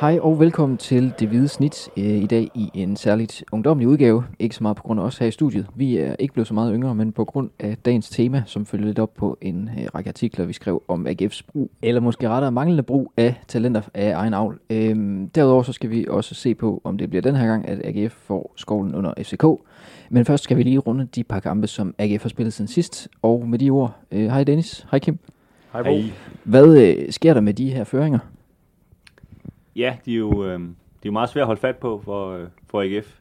Hej og velkommen til Det Hvide Snit øh, i dag i en særligt ungdomlig udgave. Ikke så meget på grund af os her i studiet. Vi er ikke blevet så meget yngre, men på grund af dagens tema, som følger lidt op på en øh, række artikler, vi skrev om AGF's brug, eller måske rettere manglende brug af talenter af egen avl. Øhm, derudover så skal vi også se på, om det bliver den her gang, at AGF får skovlen under FCK. Men først skal vi lige runde de par kampe, som AGF har spillet siden sidst. Og med de ord, øh, hej Dennis, hej Kim. Hej Bo. Hvad øh, sker der med de her føringer? Ja, de er jo, øh, de er jo meget svære at holde fat på for, øh, for AGF.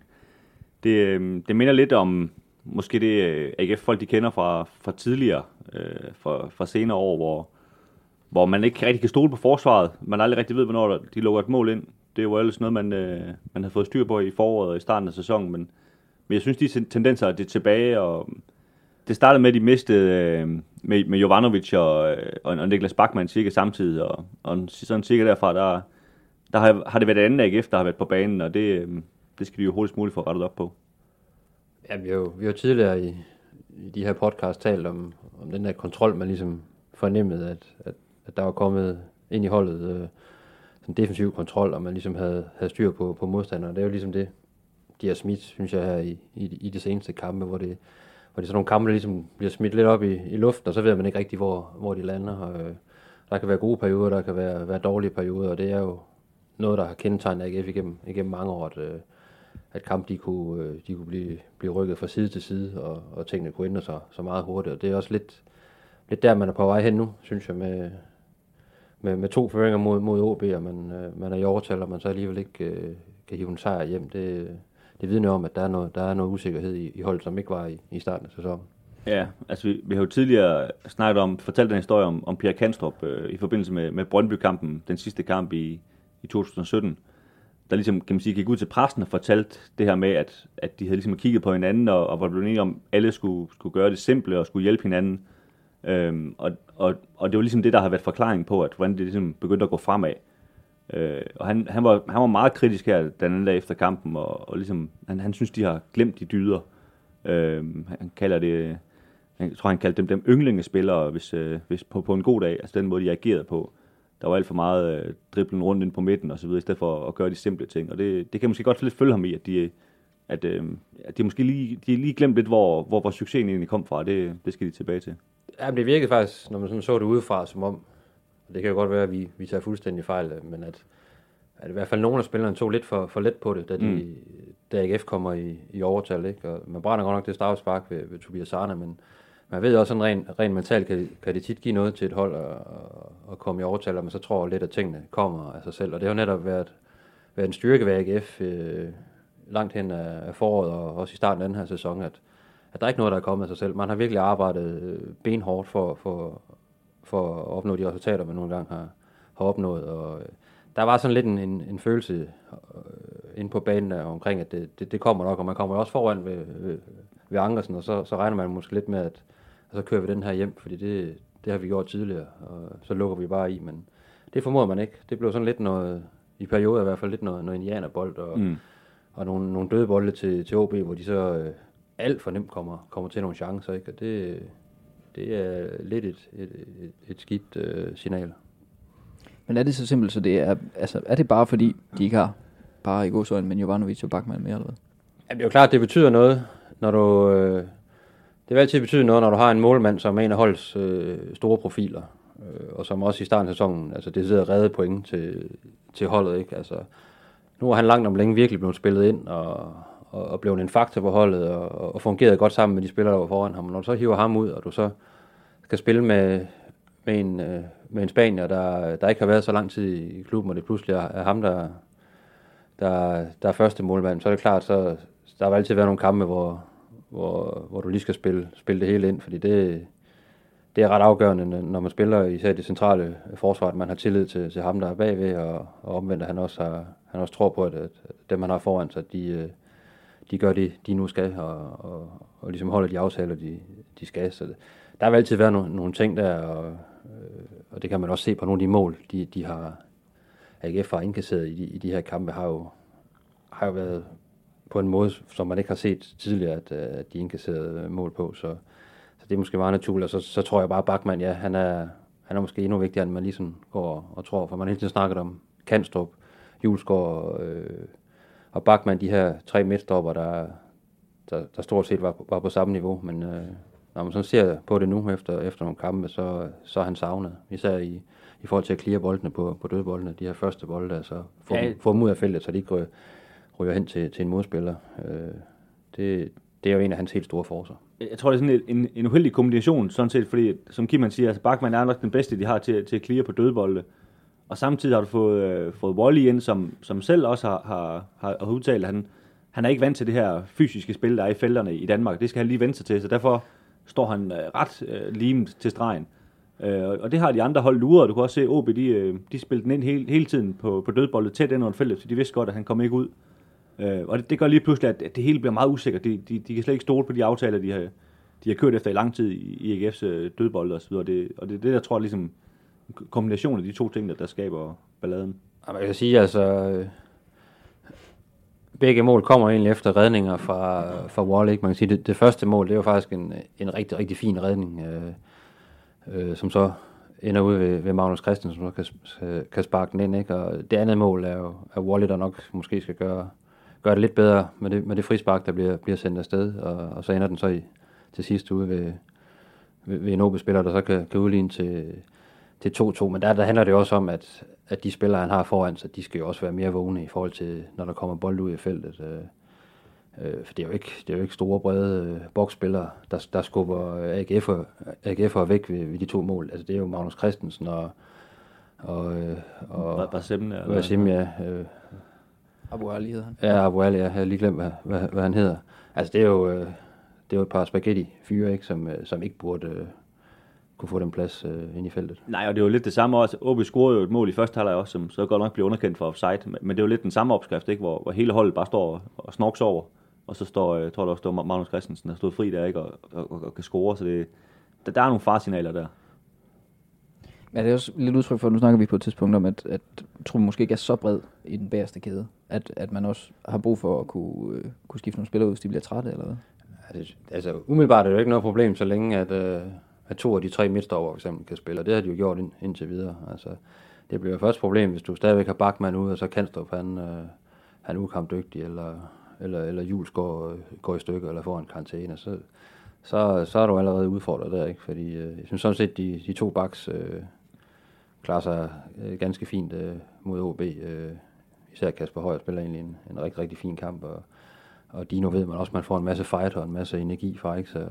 Det, øh, det minder lidt om måske det øh, AGF-folk, de kender fra, fra tidligere, øh, fra, fra senere år, hvor, hvor man ikke rigtig kan stole på forsvaret. Man aldrig rigtig ved, hvornår de lukker et mål ind. Det er jo ellers noget, man, øh, man har fået styr på i foråret og i starten af sæsonen, men, men jeg synes, de tendenser er det tilbage, og det startede med, at de mistede øh, med, med Jovanovic og, øh, og, og Niklas Bachmann cirka samtidig, og, og sådan cirka derfra, der, der har, har det været anden AGF, der har været på banen, og det, øhm, det skal de jo hurtigst muligt få rettet op på. Ja, vi har jo, vi har tidligere i, i de her podcast talt om, om den der kontrol, man ligesom fornemmede, at, at, at der var kommet ind i holdet øh, sådan defensiv kontrol, og man ligesom havde, havde styr på, på modstanderne. Det er jo ligesom det, de har smidt, synes jeg, her i, i, i de seneste kampe, hvor det, hvor det er sådan nogle kampe, der ligesom bliver smidt lidt op i, i luften, og så ved man ikke rigtig, hvor, hvor de lander. Og, øh, der kan være gode perioder, der kan være, være dårlige perioder, og det er jo noget, der har kendetegnet AGF igennem, igennem mange år, at, øh, at kamp de kunne, øh, de kunne blive, blive rykket fra side til side, og, og tingene kunne ændre sig så meget hurtigt. Og det er også lidt, lidt der, man er på vej hen nu, synes jeg, med, med, med to føringer mod, mod OB, og man, øh, man er i overtal, og man så alligevel ikke øh, kan hive en sejr hjem. Det, det vidner om, at der er noget, der er noget usikkerhed i, i holdet, som ikke var i, i starten af sæsonen. Ja, altså vi, vi har jo tidligere snakket om, fortalt den historie om, om Pierre Kanstrup øh, i forbindelse med, med Brøndby-kampen, den sidste kamp i, i 2017, der ligesom, kan man sige, gik ud til pressen og fortalte det her med, at, at de havde ligesom kigget på hinanden, og, og var blevet enige om, at alle skulle, skulle gøre det simple og skulle hjælpe hinanden. Øhm, og, og, og det var ligesom det, der har været forklaring på, at hvordan det ligesom begyndte at gå fremad. Øh, og han, han, var, han var meget kritisk her den anden dag efter kampen, og, og ligesom, han, han synes, de har glemt de dyder. Øh, han kalder det, jeg tror, han kaldte dem, dem yndlingespillere, hvis, øh, hvis på, på en god dag, altså den måde, de agerede på der var alt for meget øh, driblen rundt ind på midten og så videre, i stedet for at gøre de simple ting. Og det, det kan måske godt lidt følge ham i, at de, at, øh, at de måske lige, de lige glemt lidt, hvor, hvor, hvor succesen egentlig kom fra. Det, det skal de tilbage til. Ja, men det virkede faktisk, når man sådan så det udefra, som om, og det kan jo godt være, at vi, vi tager fuldstændig fejl, men at, at i hvert fald nogle af spillerne tog lidt for, for let på det, da, de, mm. da AGF kommer i, i overtal. Ikke? Og man brænder godt nok det straffespark ved, ved Tobias Sarne, men man ved også at rent, ren mentalt, kan, kan det tit give noget til et hold at, at komme i overtal, og man så tror lidt, at tingene kommer af sig selv. Og det har jo netop været, været en styrke ved AGF øh, langt hen af, foråret, og også i starten af den her sæson, at, at der er ikke noget, der er kommet af sig selv. Man har virkelig arbejdet øh, benhårdt for, for, for at opnå de resultater, man nogle gange har, har opnået. Og, øh, der var sådan lidt en, en, en følelse øh, inde på banen der, omkring, at det, det, det kommer nok, og man kommer også foran ved, ved, ved Ankersen, og så, så regner man måske lidt med, at, og så kører vi den her hjem, fordi det, det har vi gjort tidligere, og så lukker vi bare i, men det formoder man ikke. Det blev sådan lidt noget, i perioder i hvert fald lidt noget, noget indianerbold, og, mm. og nogle, nogle døde bolde til, til OB, hvor de så øh, alt for nemt kommer, kommer til nogle chancer, ikke? og det, det er lidt et, et, et, et skidt øh, signal. Men er det så simpelt, så det er, altså, er det bare fordi, de ikke har bare i godsøjne, men Jovanovic og Bachmann mere, eller hvad? Ja, det er jo klart, det betyder noget, når du, øh, det vil altid betyde noget, når du har en målmand, som er en af holdets øh, store profiler, øh, og som også i starten af sæsonen, altså det sidder redde point til, til holdet, ikke? Altså, nu er han langt om længe virkelig blevet spillet ind, og, og, og blevet en faktor på holdet, og, og fungeret godt sammen med de spillere, der var foran ham. Og når du så hiver ham ud, og du så skal spille med, med en, øh, med en spanier, der, der ikke har været så lang tid i klubben, og det pludselig er ham, der, der, der er første målmand, så er det klart, så der vil altid være nogle kampe, hvor, hvor, hvor du lige skal spille, spille det hele ind, fordi det, det er ret afgørende, når man spiller især det centrale forsvar, at man har tillid til, til ham, der er bagved, og, og omvendt, at han også, har, han også tror på, at, at dem, man har foran sig, de, øh, de gør det, de nu skal, og, og, og ligesom holder de aftaler, de, de skal. Så det, der vil altid være no, nogle ting der, og, øh, og det kan man også se på nogle af de mål, de, de har, AGF har indkasseret i de, i de her kampe, har jo, har jo været på en måde, som man ikke har set tidligere, at, øh, at de indkasserede mål på. Så, så det er måske meget naturligt. Og så, så tror jeg bare, at Bachmann, ja, han er, han er måske endnu vigtigere, end man ligesom går og tror. For man hele tiden snakket om Kanstrup, Julesgaard øh, og Bachmann, de her tre midtstopper, der, der, der stort set var, var på samme niveau, men øh, når man sådan ser på det nu efter, efter nogle kampe, så, så er han savnet, især i, i forhold til at klire boldene på, på dødboldene, de her første bolde, altså få, ja. få dem ud af feltet, så de ikke ryger, hen til, til en modspiller. Øh, det, det er jo en af hans helt store forser. Jeg tror, det er sådan en, en uheldig kombination, sådan set, fordi, som Kim siger, altså Bachmann er nok den bedste, de har til, til at klire på dødbolde. Og samtidig har du fået, øh, fået Wally ind, som, som selv også har, har, har, har udtalt, at han, han er ikke vant til det her fysiske spil, der er i felterne i Danmark. Det skal han lige vente sig til, så derfor står han øh, ret øh, limet til stregen. Øh, og det har de andre hold luret. Du kan også se, at OB de, øh, de spillede den ind hele, hele tiden på, på dødboldet tæt ind under feltet, så de vidste godt, at han kom ikke ud. Øh, og det, det gør lige pludselig, at det hele bliver meget usikkert. De, de, de kan slet ikke stole på de aftaler, de har, de har kørt efter i lang tid i, i AGF's øh, dødbold og så videre. Det, og det er det, jeg tror, ligesom kombinationen af de to ting, der, der skaber balladen. Jeg kan sige, altså, øh, begge mål kommer egentlig efter redninger fra, fra Wall. Man kan sige, det, det første mål, det var faktisk en, en rigtig, rigtig fin redning, øh, øh, som så ender ude ved, ved Magnus Christensen, som kan, kan sparke den ind. Ikke? Og det andet mål er jo, at Wally, der nok måske skal gøre, gøre det lidt bedre med det, med det frispark, der bliver, bliver sendt afsted, og, og så ender den så i, til sidst ude ved, ved, ved en OB-spiller, der så kan, kan udligne til, til 2-2. Men der, der handler det også om, at, at de spillere, han har foran sig, de skal jo også være mere vågne i forhold til, når der kommer bold ud i feltet. Øh, øh, for det er jo ikke, det er jo ikke store, brede øh, boksspillere, der, der skubber AGF'er, AGF'er væk ved, ved de to mål. Altså det er jo Magnus Christensen og, og, øh, og Basim, ja. Basim, ja. Øh, Abu Ali hedder han. Ja, Abu Ali, ja. Jeg har lige glemt, hvad, hvad, hvad han hedder. Altså det er jo, øh, det er jo et par spaghetti-fyre, ikke, som, øh, som ikke burde øh, kunne få den plads øh, ind i feltet. Nej, og det er jo lidt det samme også. OB scorede jo et mål i første halvleg også, som så godt nok blev underkendt for offside. Men det er jo lidt den samme opskrift, ikke? Hvor, hvor hele holdet bare står og snorks over. Og så står, jeg tror det også, står Magnus Christensen, der stod fri der, ikke? Og, og, og, og kan score. Så det, der, der er nogle farsignaler der. Ja, det er også lidt udtryk for, nu snakker vi på et tidspunkt om, at, at truppen måske ikke er så bred i den bagerste kæde. At, at man også har brug for at kunne, øh, kunne skifte nogle spillere ud, hvis de bliver trætte, eller hvad? Ja, det, altså, umiddelbart er det jo ikke noget problem, så længe at, øh, at to af de tre midtstopper for eksempel kan spille, og det har de jo gjort ind, indtil videre. Altså, det bliver jo først et problem, hvis du stadigvæk har Bachmann ud, og så Kanstrup, han, øh, han er ukampdygtig, eller, eller, eller Jules går, går i stykker, eller får en karantæne, så, så, så er du allerede udfordret der, ikke? Fordi øh, jeg synes sådan set, de, de to backs øh, klarer sig øh, ganske fint øh, mod OB. Øh, især Kasper Højer spiller egentlig en, en rigtig, rigtig fin kamp, og, og Dino ved man også, at man får en masse fight og en masse energi fra, ikke? Så,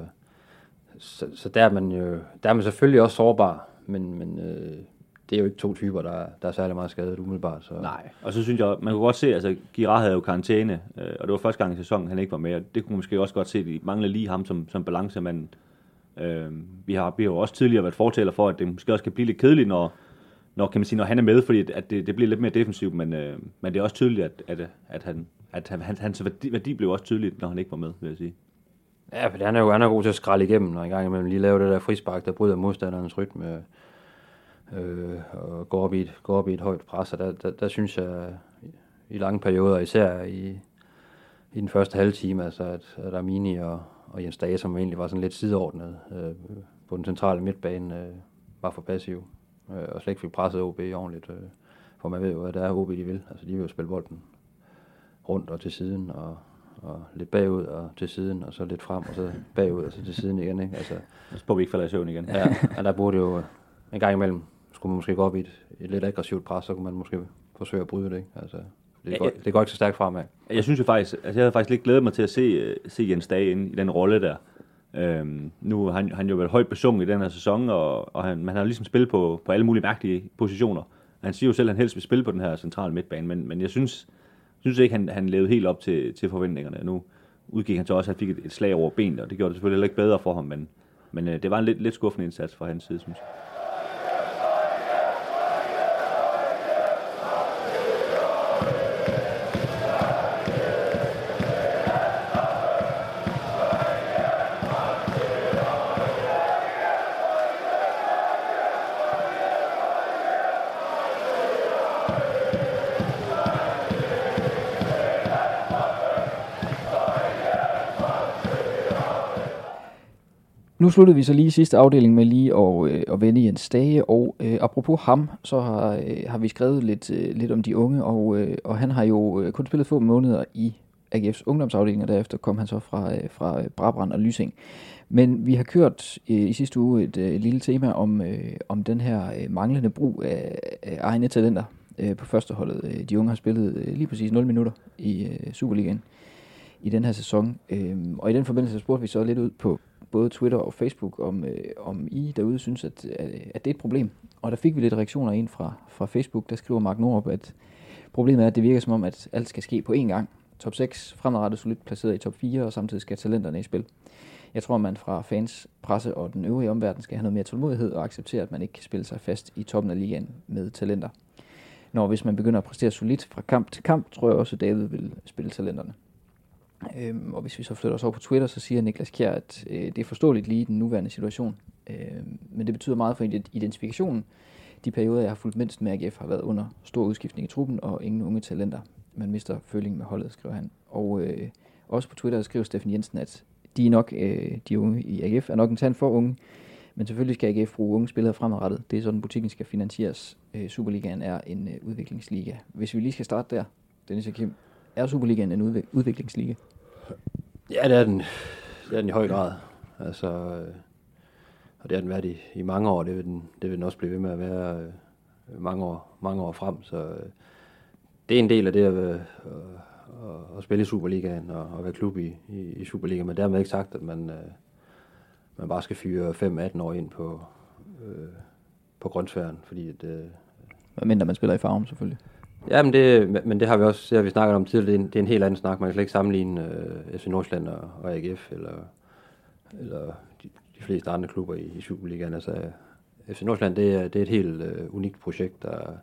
så, så der, er man jo, der er man selvfølgelig også sårbar, men, men øh, det er jo ikke to typer, der, der er særlig meget skadet umiddelbart. Så. Nej, og så synes jeg, man kunne godt se, altså Girard havde jo karantæne, øh, og det var første gang i sæsonen, han ikke var med, og det kunne man måske også godt se, de mangler lige ham som, som balancemand. Øh, vi, har, vi har jo også tidligere været fortæller for, at det måske også kan blive lidt kedeligt, når, når, kan man sige, når han er med, fordi at det, det bliver lidt mere defensivt, men, øh, men det er også tydeligt, at, at, at, han, at han, hans værdi, værdi blev også tydeligt, når han ikke var med, vil jeg sige. Ja, for han er jo han er god til at skralde igennem, når en gang imellem lige laver det der frispark, der bryder modstanderens rytme øh, og går op, i et, går op i et højt pres, og der, der, der synes jeg i lange perioder, især i, i den første halve time, altså at, at Armini og, og Jens Dage, som egentlig var sådan lidt sideordnet øh, på den centrale midtbane, øh, var for passiv øh, og slet ikke fik presset OB ordentligt. Øh, for man ved jo, hvad det er, OB de vil. Altså, de vil jo spille bolden rundt og til siden, og, og lidt bagud og til siden, og så lidt frem, og så bagud og så til siden igen. Ikke? Altså, så får vi ikke falde i søvn igen. ja, og der burde jo en gang imellem, skulle man måske gå op i et, et lidt aggressivt pres, så kunne man måske forsøge at bryde det. Ikke? Altså, det, går, det går ikke så stærkt fremad. Jeg synes jo faktisk, altså jeg havde faktisk lidt glædet mig til at se, se Jens Dage inde i den rolle der. Øhm, nu har han, han jo været højt besunget i den her sæson, og, og han, man har ligesom spillet på, på alle mulige mærkelige positioner. Han siger jo selv, at han helst vil spille på den her centrale midtbane, men, men jeg synes, synes ikke, han, han levede helt op til, til forventningerne. Nu udgik han så også, at han fik et, et slag over benet, og det gjorde det selvfølgelig ikke bedre for ham, men, men øh, det var en lidt, lidt skuffende indsats fra hans side, synes jeg. Nu sluttede vi så lige sidste afdeling med lige at, øh, at vende Jens Stage, og øh, apropos ham, så har, øh, har vi skrevet lidt, øh, lidt om de unge, og, øh, og han har jo øh, kun spillet få måneder i AGF's ungdomsafdeling, og derefter kom han så fra, øh, fra Brabrand og Lysing. Men vi har kørt øh, i sidste uge et, øh, et lille tema om, øh, om den her øh, manglende brug af, af egne talenter øh, på førsteholdet. Øh, de unge har spillet øh, lige præcis 0 minutter i øh, Superligaen i den her sæson. Øhm, og i den forbindelse spurgte vi så lidt ud på både Twitter og Facebook, om, øh, om I derude synes, at, at det er et problem. Og der fik vi lidt reaktioner ind fra, fra Facebook, der skriver Mark Nordrup, at problemet er, at det virker som om, at alt skal ske på én gang. Top 6 fremadrettet solidt placeret i top 4, og samtidig skal talenterne i spil. Jeg tror, man fra fans, presse og den øvrige omverden skal have noget mere tålmodighed og acceptere, at man ikke kan spille sig fast i toppen af ligaen med talenter. Når hvis man begynder at præstere solidt fra kamp til kamp, tror jeg også, at David vil spille talenterne. Øhm, og hvis vi så flytter os over på Twitter, så siger Niklas Kjær, at øh, det er forståeligt lige i den nuværende situation. Øh, men det betyder meget for identifikationen. De perioder, jeg har fulgt mindst med AGF, har været under stor udskiftning i truppen og ingen unge talenter. Man mister føling med holdet, skriver han. Og øh, også på Twitter skriver Steffen Jensen, at de er nok, øh, de unge i AGF, er nok en tand for unge. Men selvfølgelig skal AGF bruge unge spillere fremadrettet. Det er sådan, butikken skal finansieres. Øh, Superligaen er en øh, udviklingsliga. Hvis vi lige skal starte der, Dennis og Kim, er Superligaen en udvik- udviklingsliga? Ja, det er den, det er den i høj grad. Altså, øh, og det har den været i, i mange år. Det vil, den, det vil den også blive ved med at være øh, mange, år, mange år frem. Så øh, det er en del af det at, øh, at, at spille i Superligaen og at være klub i, i, i Superligaen. Men dermed ikke sagt, at man, øh, man bare skal fyre 5-18 år ind på, øh, på grundsfæren. Fordi at, øh, mindre man spiller i farven selvfølgelig. Ja, men det, men det har vi også det har vi snakket om tidligere. Det er, en, det er en helt anden snak. Man kan slet ikke sammenligne øh, FC Nordsjælland og, og AGF eller, eller de, de fleste andre klubber i, i Superligaen. Altså, FC Nordsjælland det er, det er et helt øh, unikt projekt, der,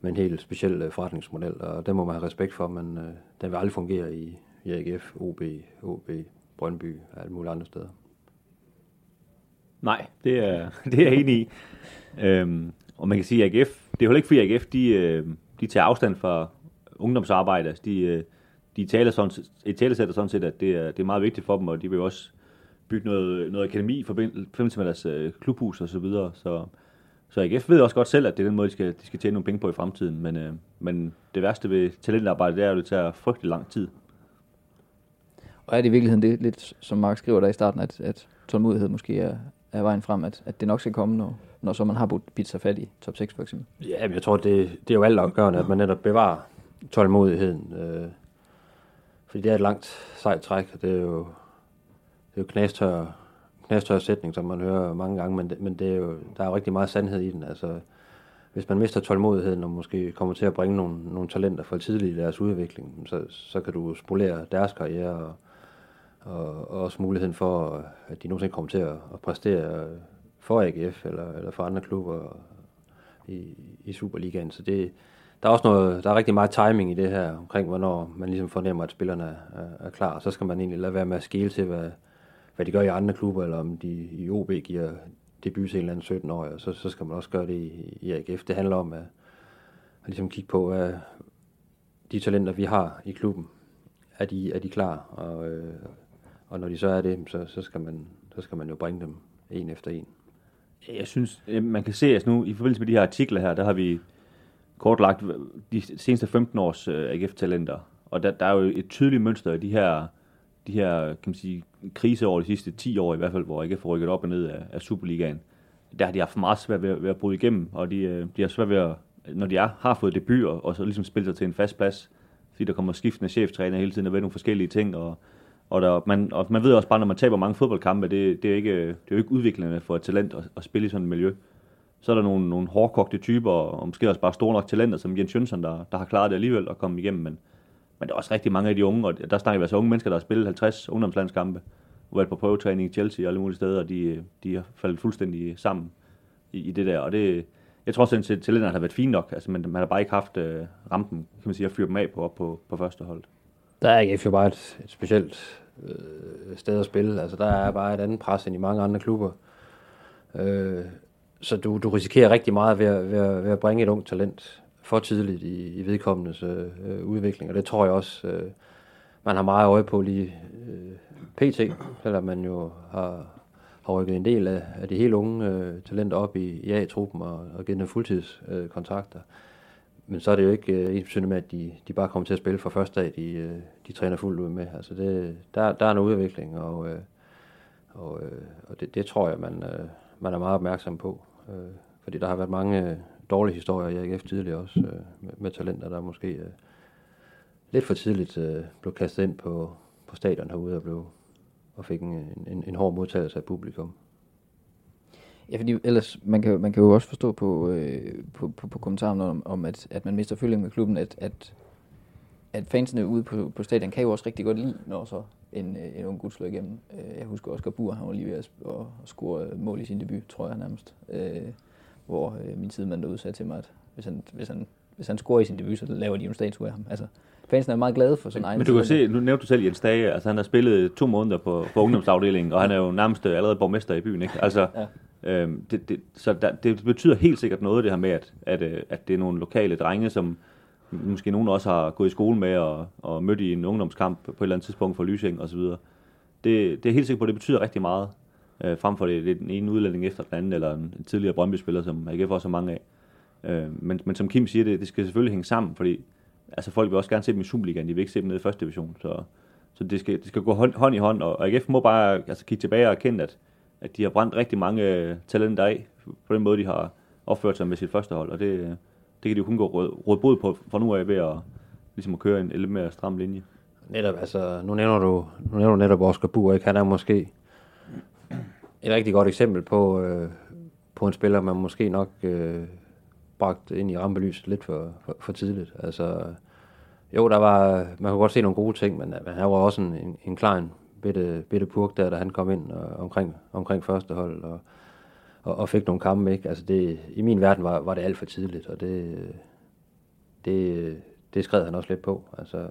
med en helt speciel øh, forretningsmodel, og den må man have respekt for, men øh, den vil aldrig fungere i, i AGF, OB, OB, Brøndby og alle mulige andre steder. Nej, det er, det er jeg enig i. Øhm, og man kan sige, at AGF, det er jo ikke fordi AGF, de, øh, de tager afstand fra ungdomsarbejde. De, øh, de taler sådan, et talesætter sådan set, at det er, det er meget vigtigt for dem, og de vil jo også bygge noget, noget akademi i forbindelse med deres øh, klubhus og så videre. Så, så AGF ved også godt selv, at det er den måde, de skal, de skal tjene nogle penge på i fremtiden. Men, øh, men det værste ved talentarbejde, det er, at det tager frygtelig lang tid. Og er det i virkeligheden det, lidt som Mark skriver der i starten, at, at tålmodighed måske er, er vejen frem, at, at det nok skal komme, når, når så man har bidt sig fat i top 6 for eksempel? Ja, men jeg tror, det, det er jo altafgørende, at man netop bevarer tålmodigheden. Øh, fordi det er et langt sejt træk, og det er jo, det er jo knastør, knastør sætning, som man hører mange gange, men, det, men det er jo, der er jo rigtig meget sandhed i den. Altså, hvis man mister tålmodigheden og måske kommer til at bringe nogle, nogle talenter for tidligt i deres udvikling, så, så kan du spolere deres karriere og, og, og også muligheden for, at de nogensinde kommer til at, at præstere for AGF eller, eller for andre klubber i, i Superligaen. Så det, der er også noget, der er rigtig meget timing i det her, omkring hvornår man ligesom fornemmer, at spillerne er, er klar. Så skal man egentlig lade være med at skele til, hvad, hvad de gør i andre klubber, eller om de i OB giver debut til en eller anden 17 år, så, så skal man også gøre det i, i AGF. Det handler om at, at ligesom kigge på, at de talenter, vi har i klubben, er de, er de klar? Og, øh, og når de så er det, så, så, skal man, så skal man jo bringe dem en efter en. Jeg synes, øh, man kan se, at nu i forbindelse med de her artikler her, der har vi kortlagt de seneste 15 års øh, AGF-talenter. Og der, der er jo et tydeligt mønster i de her, de her kan man sige, kriseår de sidste 10 år i hvert fald, hvor AGF har rykket op og ned af, af Superligaen. Der har de haft meget svært ved, ved at bryde igennem, og de, øh, de har svært ved at, når de er, har fået debut, og, og så ligesom spillet sig til en fast plads, fordi der kommer skiftende cheftræner hele tiden og ved nogle forskellige ting, og og, der, man, og man ved også bare, når man taber mange fodboldkampe, det, det, er, ikke, det er jo ikke udviklende for et talent at, at spille i sådan et miljø. Så er der nogle, nogle hårdkogte typer, og måske også bare store nok talenter, som Jens Jønsson, der, der har klaret det alligevel at komme igennem. Men, men der er også rigtig mange af de unge, og der snakker vi altså unge mennesker, der har spillet 50 ungdomslandskampe, og været på prøvetræning i Chelsea og alle mulige steder, og de, de har faldet fuldstændig sammen i, i det der. Og det, jeg tror sådan set, talenterne har været fint nok, altså, men man har bare ikke haft øh, rampen, kan man sige, at fyre dem af på op på, på første hold. Der er AGF jo bare et, et specielt øh, sted at spille. Altså, der er bare et andet pres end i mange andre klubber. Øh, så du, du risikerer rigtig meget ved at, ved, at, ved at bringe et ungt talent for tidligt i, i vedkommendes øh, udvikling, og det tror jeg også, øh, man har meget øje på lige øh, pt, selvom man jo har, har rykket en del af, af de helt unge øh, talenter op i, i A-truppen og, og givet dem fuldtidskontrakter. Øh. Men så er det jo ikke øh, ens med, at de, de bare kommer til at spille fra første dag, de, øh, de træner fuldt ud med. Altså det, der, der er en udvikling, og, øh, og, øh, og det, det tror jeg, man, øh, man er meget opmærksom på. Øh, fordi der har været mange øh, dårlige historier i AGF tidligere også, øh, med, med talenter, der måske øh, lidt for tidligt øh, blev kastet ind på, på stadion herude og, blev, og fik en, en, en hård modtagelse af publikum. Ja, fordi ellers, man kan, man kan jo også forstå på, øh, på, på, på kommentaren om, om at, at man mister føling med klubben, at, at, at fansene ude på, på stadion kan jo også rigtig godt lide, når så en, øh, en ung gut slår igennem. Øh, jeg husker også, at Bur, han var lige ved at, score mål i sin debut, tror jeg nærmest. Øh, hvor øh, min tidmand derude sagde til mig, at hvis han, hvis han, hvis han scorer i sin debut, så laver de en statue af ham. Altså, fansen er meget glade for men, egen Men du kan se, nu nævnte du selv Jens Dage, altså han har spillet to måneder på, på ungdomsafdelingen, og han er jo nærmest allerede borgmester i byen, ikke? Altså, ja øhm, det, det, så der, det betyder helt sikkert noget, det her med, at, at, øh, at det er nogle lokale drenge, som måske nogen også har gået i skole med og, og mødt i en ungdomskamp på et eller andet tidspunkt for Lysing osv. Det, det er helt sikkert på, at det betyder rigtig meget øh, frem for det, det er den ene udlænding efter den anden, eller en, en tidligere Brøndby-spiller, som AGF også har mange af. Øh, men, men som Kim siger, det, det skal selvfølgelig hænge sammen, fordi altså, folk vil også gerne se dem i Superligaen, de vil ikke se dem nede i første division, så, så det, skal, det skal gå hånd, hånd i hånd, og AGF må bare altså, kigge tilbage og erkende, at, at de har brændt rigtig mange øh, talenter af, på den måde, de har opført sig med sit første hold, og det, det kan de jo kun gå råd, bod på fra nu af ved at, ligesom at køre en lidt mere stram linje. Netop, altså, nu nævner du, nu nævner du netop Oscar Buer, ikke? Han er måske et rigtig godt eksempel på, øh, på en spiller, man måske nok øh, bragt ind i rampelyset lidt for, for, for tidligt. Altså, jo, der var, man kunne godt se nogle gode ting, men, men han var også en, en, en klein bitte, bitte purk der, da han kom ind og, omkring, omkring første hold og, og, og fik nogle kampe. Ikke? Altså det, I min verden var, var det alt for tidligt, og det, det, det skred han også lidt på. Altså,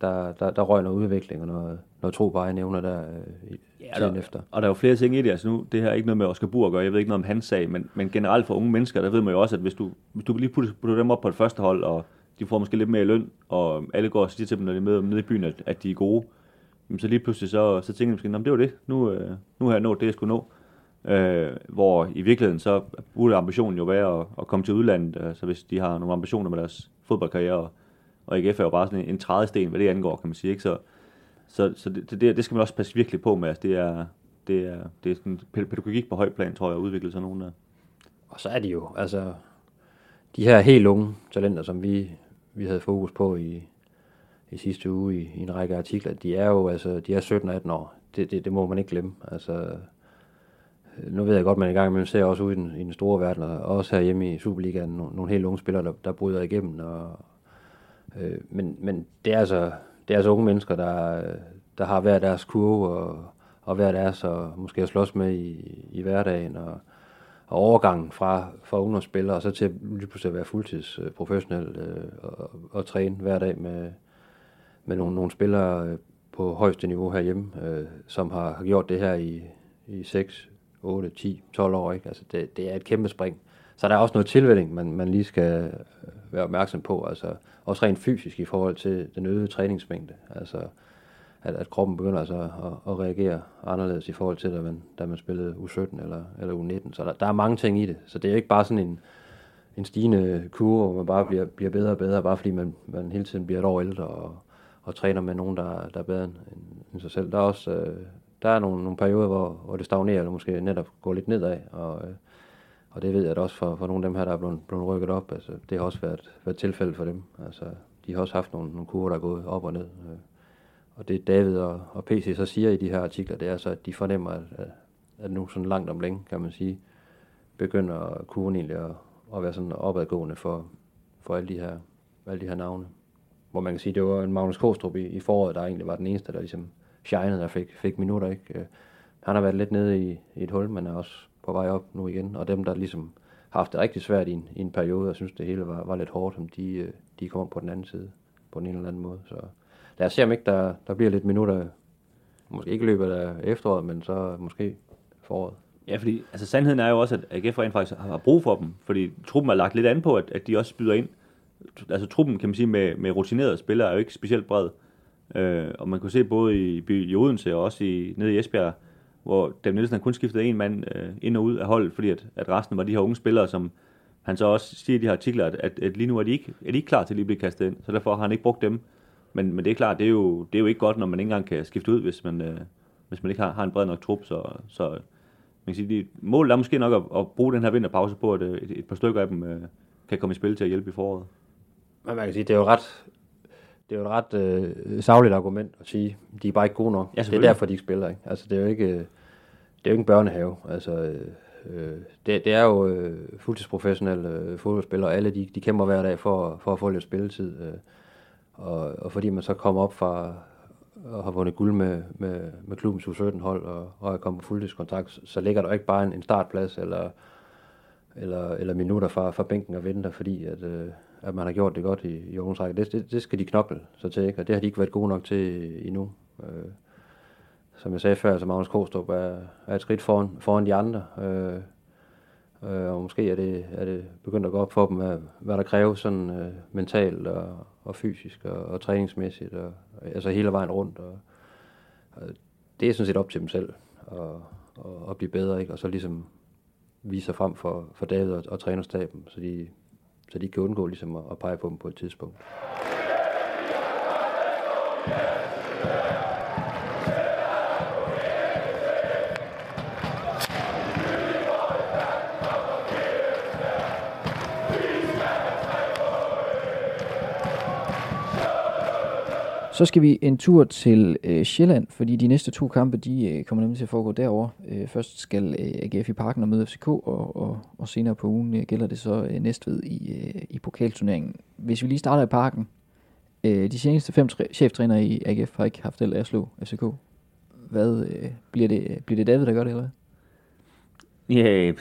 der, der, der røg noget udvikling og noget, noget tro på egen evner der øh, ja, der, efter. Og der er jo flere ting i det. Altså nu, det her er ikke noget med Oscar Bur at gøre. Jeg ved ikke noget om hans sag, men, men generelt for unge mennesker, der ved man jo også, at hvis du, hvis du lige putter, putter dem op på et første hold, og de får måske lidt mere løn, og alle går og siger til dem, når de møder dem nede i byen, at, at de er gode, så lige pludselig så, så tænkte jeg måske, det var det. Nu, øh, nu har jeg nået det, jeg skulle nå. Øh, hvor i virkeligheden så burde ambitionen jo være at, at komme til udlandet, øh, så hvis de har nogle ambitioner med deres fodboldkarriere, og, og IGF er jo bare sådan en, en trædesten, hvad det angår, kan man sige. Ikke? Så, så, så det, det, det skal man også passe virkelig på med. Altså, det er, det er, det er sådan pædagogik på høj plan, tror jeg, at udvikle sådan nogen der. Og så er de jo, altså, de her helt unge talenter, som vi, vi havde fokus på i, i sidste uge i, i en række artikler, de er jo, altså, de er 17-18 år. Det, det, det må man ikke glemme. Altså, øh, nu ved jeg godt, at man i gang imellem ser også ud i den, i den store verden, og også herhjemme i Superligaen, nogle, nogle helt unge spillere, der, der bryder igennem, og, Øh, men, men det er altså det er altså unge mennesker, der, øh, der har hver deres kurve og, og hver deres og måske at slås med i, i hverdagen og, og overgangen fra, fra ungdomsspillere og så til lige pludselig at være fuldtids øh, professionel øh, og, og træne hver dag med, med nogle, nogle spillere øh, på højeste niveau herhjemme, øh, som har, har gjort det her i, i 6, 8, 10, 12 år. Ikke? Altså det, det er et kæmpe spring. Så der er også noget tilvænning, man, man lige skal øh, være opmærksom på. Altså, også rent fysisk i forhold til den øgede træningsmængde. Altså, at, at kroppen begynder altså at, at reagere anderledes i forhold til, da man, da man spillede U17 eller, eller U19. Så der, der er mange ting i det. Så det er ikke bare sådan en, en stigende kurve, hvor man bare bliver, bliver bedre og bedre, bare fordi man, man hele tiden bliver et år ældre og, og træner med nogen, der, der er bedre end, end sig selv. Der er også øh, der er nogle, nogle perioder, hvor, hvor det stagnerer, eller måske netop går lidt nedad, og, øh, og det ved jeg også for, for nogle af dem her, der er blevet, blevet rykket op. Altså, det har også været, været tilfældet for dem. Altså, de har også haft nogle, nogle kurver, der er gået op og ned. Øh. Og det David og, og PC så siger i de her artikler, det er så, at de fornemmer, at, at nu sådan langt om længe, kan man sige, begynder kurven egentlig at, at være sådan opadgående for, for alle de her, alle de her navne. Hvor man kan sige, det var en Magnus Kostrup i, i foråret, der egentlig var den eneste, der ligesom shinede, der fik, fik minutter. Ikke? Øh, han har været lidt nede i, i et hul, men er også på vej op nu igen. Og dem, der ligesom har haft det rigtig svært i en, i en periode, og synes, det hele var, var lidt hårdt, som de, øh, de kommer på den anden side på en eller anden måde. Så lad os se, om ikke der, der bliver lidt minutter, måske ikke i løbet af efteråret, men så måske foråret. Ja, fordi altså, sandheden er jo også, at AGF rent faktisk har brug for dem, fordi truppen er lagt lidt an på, at, at de også byder ind. Altså truppen, kan man sige, med, med rutinerede spillere er jo ikke specielt bred. Øh, og man kunne se både i, i Odense og også i, nede i Esbjerg, hvor David Nielsen kun skiftet en mand øh, ind og ud af holdet, fordi at, at resten var de her unge spillere, som han så også siger i de her artikler, at, at, at lige nu er de, ikke, er de ikke klar til at lige blive kastet ind, så derfor har han ikke brugt dem. Men, men det er klart, det er, jo, det er jo ikke godt, når man ikke engang kan skifte ud, hvis man, øh, hvis man ikke har, har en bred nok trup. Så, så man kan sige, de, målet er måske nok at, at bruge den her vinterpause på, at øh, et, et par stykker af dem øh, kan komme i spil til at hjælpe i foråret. Men man kan sige, det er jo ret, det er jo et ret øh, savligt argument at sige, de er bare ikke gode nok. Ja, det er derfor, de ikke spiller. Ikke? Altså, det er jo ikke, det er jo ikke en børnehave. Altså, øh, det, det er jo øh, fuldtidsprofessionelle øh, fodboldspillere, alle de, de kæmper hver dag for, for at få lidt spilletid. Øh, og, og fordi man så kommer op fra og har vundet guld med, med, med klubbens U17-hold og, og er kommet på fuldtidskontrakt, så ligger der ikke bare en, en startplads eller, eller, eller minutter fra, fra bænken og venter, fordi at, øh, at man har gjort det godt i, i ungdomsrækken. Det, det, det skal de knokle så til, ikke? og det har de ikke været gode nok til endnu. Øh, som jeg sagde før, så Magnus Kostrup er, er et skridt foran, foran de andre. Øh, øh, og måske er det, er det begyndt at gå op for dem, hvad, hvad der kræves sådan øh, mentalt og, og fysisk og, og træningsmæssigt, og, altså hele vejen rundt. Og, og det er sådan set op til dem selv at, at, at blive bedre, ikke? og så ligesom vise sig frem for, for David og, og trænerstaben, så de, så de kan undgå ligesom at, at pege på dem på et tidspunkt. Yeah. Så skal vi en tur til øh, Sjælland, fordi de næste to kampe, de øh, kommer nemlig til at foregå derover. Øh, først skal øh, AGF i parken og møde FCK, og, og, og senere på ugen øh, gælder det så øh, Næstved i, øh, i pokalturneringen. Hvis vi lige starter i parken, øh, de seneste fem cheftrænere i AGF har ikke haft held af at slå FCK. Hvad øh, bliver, det, bliver det David, der gør det, eller hvad? Ja,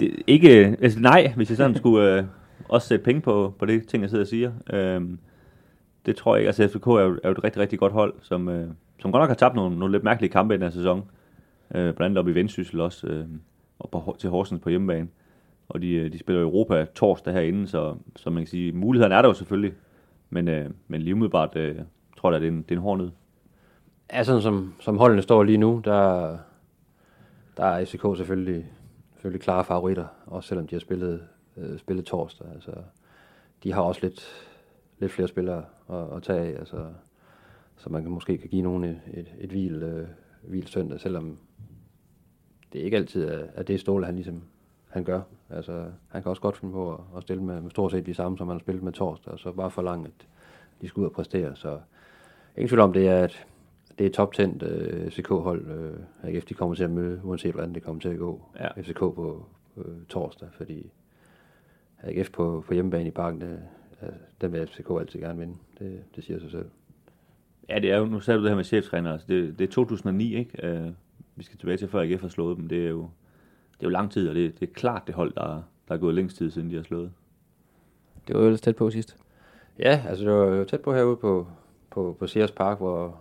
det, ikke, altså nej, hvis jeg sådan skulle øh, også sætte penge på, på det ting, jeg sidder og siger. Øh, det tror jeg ikke. Altså FCK er jo, er jo et rigtig, rigtig godt hold, som, øh, som godt nok har tabt nogle, nogle lidt mærkelige kampe i den her sæson. Øh, blandt andet op i Vendsyssel også, øh, og på, til Horsens på hjemmebane. Og de, øh, de spiller Europa torsdag herinde, så, så man kan sige, muligheden er der jo selvfølgelig. Men, øh, men lige umiddelbart øh, tror jeg, at det er en, det er en hård nød. Ja, sådan som, som holdene står lige nu, der, der er FCK selvfølgelig, selvfølgelig klare favoritter, også selvom de har spillet, øh, spillet torsdag. Altså, de har også lidt, lidt flere spillere at, at tage af, altså, så man kan måske kan give nogen et, et, et hvil, øh, hvil søndag, selvom det ikke altid er, er det stål, han ligesom han gør. Altså, han kan også godt finde på at, at stille med, med stort set de samme, som han har spillet med torsdag, og så bare forlange, at de skal ud og præstere. Så ingen tvivl om, det er et, det er et top-tændt øh, FCK-hold, øh, AGF de kommer til at møde, uanset hvordan det kommer til at gå. Ja. FCK på øh, torsdag, fordi AGF på, på hjemmebane i parken, det, den vil FCK altid gerne vinde. Det, det siger sig selv. Ja, det er jo, nu sagde du det her med cheftræner, altså det, det er 2009, ikke? Uh, vi skal tilbage til, før AGF har slået dem. Det er jo, det er jo lang tid, og det, det er klart det hold, der, der er gået længst tid, siden de har slået. Det var jo tæt på sidst. Ja, altså det var jo tæt på herude på, på, på Sears Park, hvor,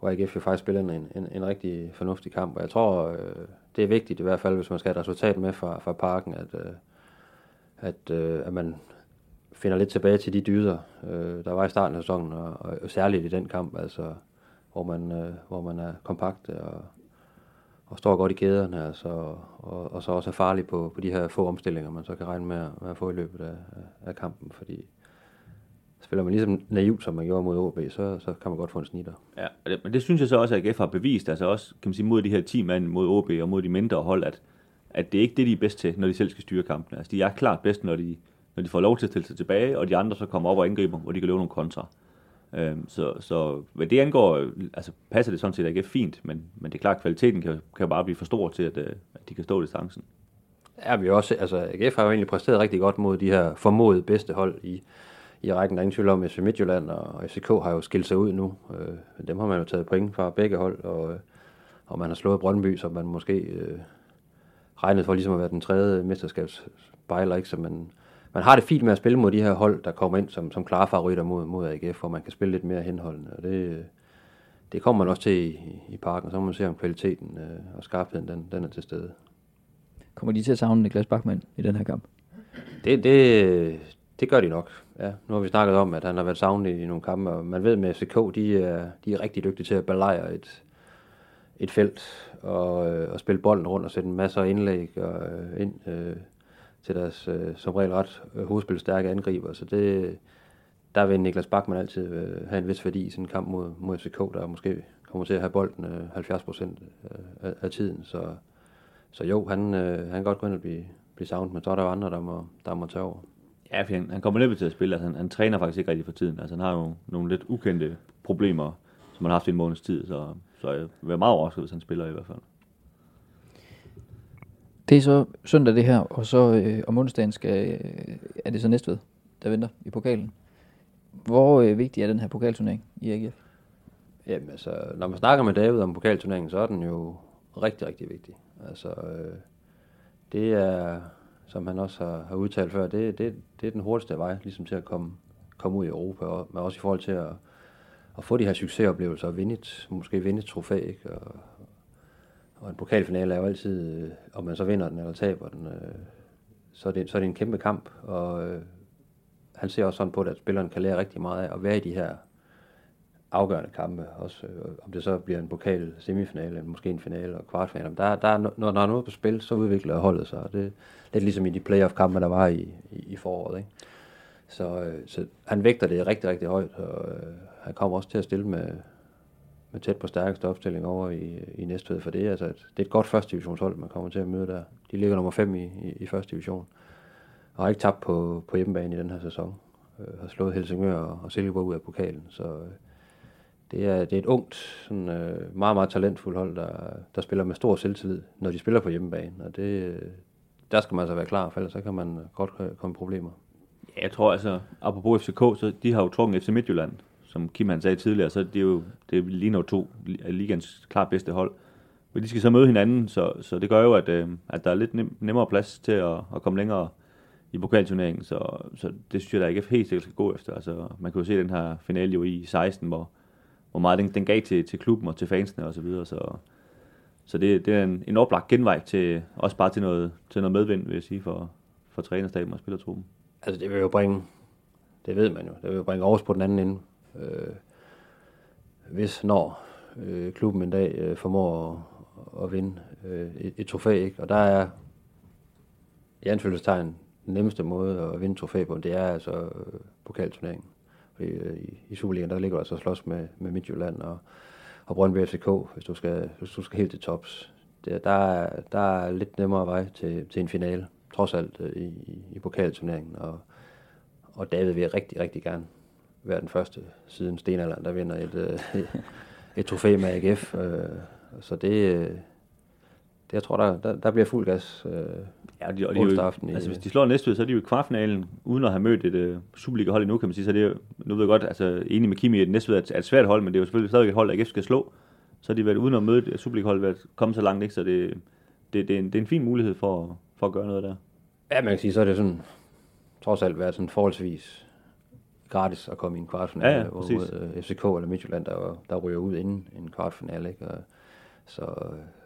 hvor AGF jo faktisk spiller en, en, en rigtig fornuftig kamp. Og jeg tror, øh, det er vigtigt i hvert fald, hvis man skal have et resultat med fra, fra parken, at, øh, at, øh, at man finder lidt tilbage til de dyder, øh, der var i starten af sæsonen, og, og, og særligt i den kamp, altså, hvor, man, øh, hvor man er kompakt øh, og, og står godt i kæderne, altså, og, og så også er farlig på, på de her få omstillinger, man så kan regne med, med at få i løbet af, af kampen, fordi spiller man ligesom naivt, som man gjorde mod OB, så, så kan man godt få en snitter. Ja, men det synes jeg så også, at AGF har bevist, altså også kan man sige, mod de her 10 mand mod OB og mod de mindre hold, at, at det er ikke det, de er bedst til, når de selv skal styre kampen. Altså, de er klart bedst, når de, når de får lov til at stille sig tilbage, og de andre så kommer op og angriber, hvor de kan løbe nogle kontra. Øhm, så, så hvad det angår, altså passer det sådan set ikke fint, men, men det er klart, at kvaliteten kan, kan bare blive for stor til, at, øh, at de kan stå distancen. Ja, vi også, altså AGF har jo egentlig præsteret rigtig godt mod de her formodet bedste hold i, i rækken. Der er ingen tvivl om, at Midtjylland og FCK har jo skilt sig ud nu. Øh, dem har man jo taget point fra begge hold, og, øh, og man har slået Brøndby, som man måske øh, regnede for ligesom at være den tredje mesterskabsbejler, ikke? Så man, man har det fint med at spille mod de her hold, der kommer ind som, som klare favoritter mod, mod AGF, hvor man kan spille lidt mere henholdende. Og det, det kommer man også til i, i parken, så må man se om kvaliteten øh, og skarpheden, den, den er til stede. Kommer de til at savne Niklas Bachmann i den her kamp? Det, det, det gør de nok. Ja, nu har vi snakket om, at han har været savnet i nogle kampe, og man ved med FCK, de er, de er rigtig dygtige til at belejre et, et felt og, øh, og spille bolden rundt og sætte en masse indlæg og, øh, ind øh, til deres øh, som regel ret øh, hovedspilstærke angriber. Så det, der vil Niklas Bachmann altid øh, have en vis værdi i sådan en kamp mod, mod FCK, der måske kommer til at have bolden øh, 70 procent øh, af, af tiden. Så, så jo, han, øh, han kan godt gå ind og blive, blive savnet, men så er der jo andre, der må, der må tage over. Ja, for han, han kommer næppe til at spille. Altså, han, han træner faktisk ikke rigtig for tiden. Altså, han har jo nogle lidt ukendte problemer, som han har haft i en måneds tid. Så, så jeg vil være meget overrasket, hvis han spiller i hvert fald. Det er så søndag det her, og så øh, om onsdagen skal, øh, er det så Næstved, der venter i pokalen. Hvor øh, vigtig er den her pokalturnering i AGF? Jamen altså, når man snakker med David om pokalturneringen, så er den jo rigtig, rigtig vigtig. Altså, øh, det er, som han også har, har udtalt før, det, det, det er den hurtigste vej ligesom til at komme, komme ud i Europa, og, men også i forhold til at, at få de her succesoplevelser og vinde et, måske vinde et trofæ, ikke? Og, og en pokalfinale er jo altid, øh, om man så vinder den eller taber den, øh, så, er det, så er det en kæmpe kamp, og øh, han ser også sådan på det, at spilleren kan lære rigtig meget af at være i de her afgørende kampe, også øh, om det så bliver en pokal semifinale, eller måske en finale og kvartfinale. Der, der er, når der er noget på spil, så udvikler holdet sig, og det er lidt ligesom i de playoff-kampe, der var i, i, i foråret. Ikke? Så, øh, så han vægter det rigtig, rigtig højt, og øh, han kommer også til at stille med, med tæt på stærkeste opstilling over i, i Næstved, for det er, altså et, det er et godt første divisionshold, man kommer til at møde der. De ligger nummer 5 i, i, i første division, og har ikke tabt på, på hjemmebane i den her sæson. Øh, har slået Helsingør og, og Silkeborg ud af pokalen, så øh, det er, det er et ungt, sådan, øh, meget, meget talentfuldt hold, der, der spiller med stor selvtillid, når de spiller på hjemmebane, og det, øh, der skal man altså være klar, for ellers så kan man godt øh, komme i problemer. Ja, jeg tror altså, apropos FCK, så de har jo trukket FC Midtjylland, som Kim han sagde tidligere, så det er jo det er lige nu to af ligans klart bedste hold. Men de skal så møde hinanden, så, så det gør jo, at, øh, at der er lidt nem, nemmere plads til at, at komme længere i pokalturneringen, så, så det synes jeg, der ikke er helt sikkert skal gå efter. Altså, man kan jo se den her finale jo i 16, hvor, hvor meget den, den gav til, til klubben og til fansene og så videre, så, så det, det er en, en oplagt genvej til, også bare til noget, til noget medvind, vil jeg sige, for, for trænerstaben og spillertruppen. Altså det vil jo bringe, det ved man jo, det vil jo bringe Aarhus på den anden ende. Øh, hvis når øh, klubben en dag øh, formår at, at vinde øh, et, et trofæ, ikke? og der er i anfølgelsestegn den nemmeste måde at vinde trofæ på, det er altså øh, pokalturneringen. Fordi, øh, i, i Superligaen, der ligger du altså slås med, med Midtjylland og, og Brøndby FCK, hvis du skal, hvis du skal helt til tops. Det, der, er, der er lidt nemmere vej til, til en finale, trods alt øh, i, i pokalturneringen. Og, og David vil rigtig, rigtig gerne være den første siden Stenalderen, der vinder et, øh, et, et trofæ med AGF. Øh, så det, øh, det, jeg tror, der, der, der bliver fuld gas. Øh, Ja, de, og de, jo, aften altså, hvis de slår næste så er de jo i kvartfinalen, uden at have mødt et uh, Superliga-hold endnu, kan man sige. Så det er, nu ved jeg godt, altså enig med Kimi, at næste er et svært hold, men det er jo selvfølgelig stadig et hold, ikke skal slå. Så har de været uden at møde et Superliga-hold, været kommet så langt, ikke? så det, det, det, er en, det er en fin mulighed for, for at gøre noget der. Ja, man kan sige, så er det sådan, trods alt været sådan forholdsvis gratis at komme i en kvartfinale ja, ja, mod uh, FCK eller Midtjylland, der, der ryger ud inden en kvartfinale. Ikke? Og, så,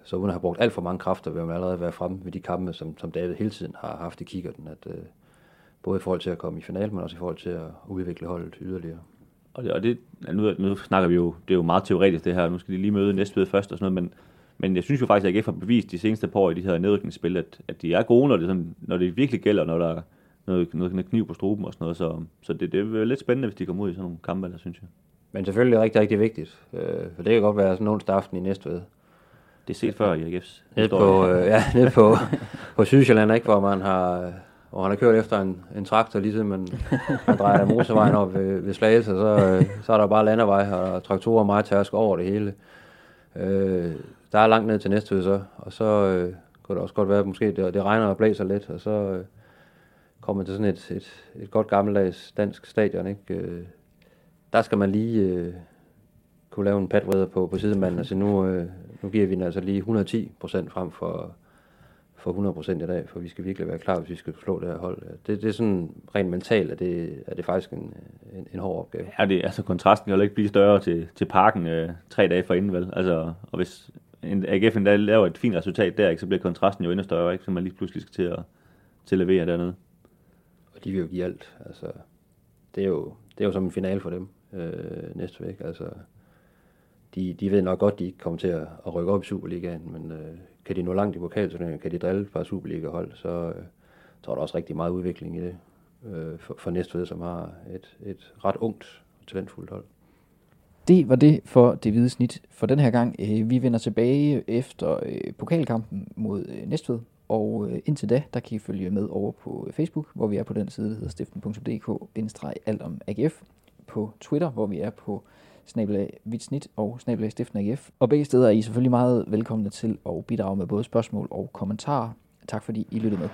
så uden at have brugt alt for mange kræfter, vil man allerede være fremme ved de kampe, som, som David hele tiden har haft i kikkerten, at uh, både i forhold til at komme i finalen, men også i forhold til at udvikle holdet yderligere. Og det, og det nu, nu snakker vi jo, det er jo meget teoretisk det her, nu skal de lige møde Næstved først og sådan noget, men, men jeg synes jo faktisk, at AGF har bevist de seneste par år i de her nedrykningsspil, at, at de er gode, når det, sådan, når det virkelig gælder, når der er noget, noget kniv på struben og sådan noget, så, så det, det er lidt spændende, hvis de kommer ud i sådan nogle kampe, der synes jeg. Men selvfølgelig er rigtig, rigtig vigtigt, øh, for det kan godt være sådan onsdag aften i Næstved, det er set før i AGF's Nede på, øh, ja, nede på, på Sydsjælland, ikke, hvor man har, hvor han har kørt efter en, en traktor, ligesom man, man drejer motorvejen op ved, ved Slagelse, så, øh, så er der bare landevej og traktorer meget tærsk over det hele. Øh, der er langt ned til næste så, og så øh, kunne det også godt være, at måske det, det regner og blæser lidt, og så øh, kommer til sådan et, et, et godt gammeldags dansk stadion. Ikke? Øh, der skal man lige øh, kunne lave en padredder på, på sidemanden. Altså nu, øh, nu giver vi den altså lige 110 procent frem for, for 100 procent i dag, for vi skal virkelig være klar, hvis vi skal slå det her hold. Det, det er sådan rent mentalt, at det, er det faktisk en, en, en hård opgave. Ja, det, altså kontrasten kan jo ikke blive større til, til parken øh, tre dage forinden, vel? Altså, og hvis en, AGF endda laver et fint resultat der, ikke, så bliver kontrasten jo endnu større, ikke? så man lige pludselig skal til at, til at levere dernede. Og de vil jo give alt. Altså, det, er jo, det er jo som en finale for dem øh, næste væk. Altså, de, de ved nok godt, de ikke kommer til at, at rykke op i Superligaen, men øh, kan de nå langt i pokalturneringen, kan de drille et par Superliga-hold, så øh, tror der også rigtig meget udvikling i det øh, for, for Næstved, som har et, et ret ungt og talentfuldt hold. Det var det for det hvide snit for den her gang. Øh, vi vender tilbage efter øh, pokalkampen mod øh, Næstved, og øh, indtil da, der kan I følge med over på øh, Facebook, hvor vi er på den side, der hedder stiften.dk-alt om AGF. På Twitter, hvor vi er på snabelag Vitsnit og snabelag Stiften AGF. Og begge steder er I selvfølgelig meget velkomne til at bidrage med både spørgsmål og kommentarer. Tak fordi I lyttede med.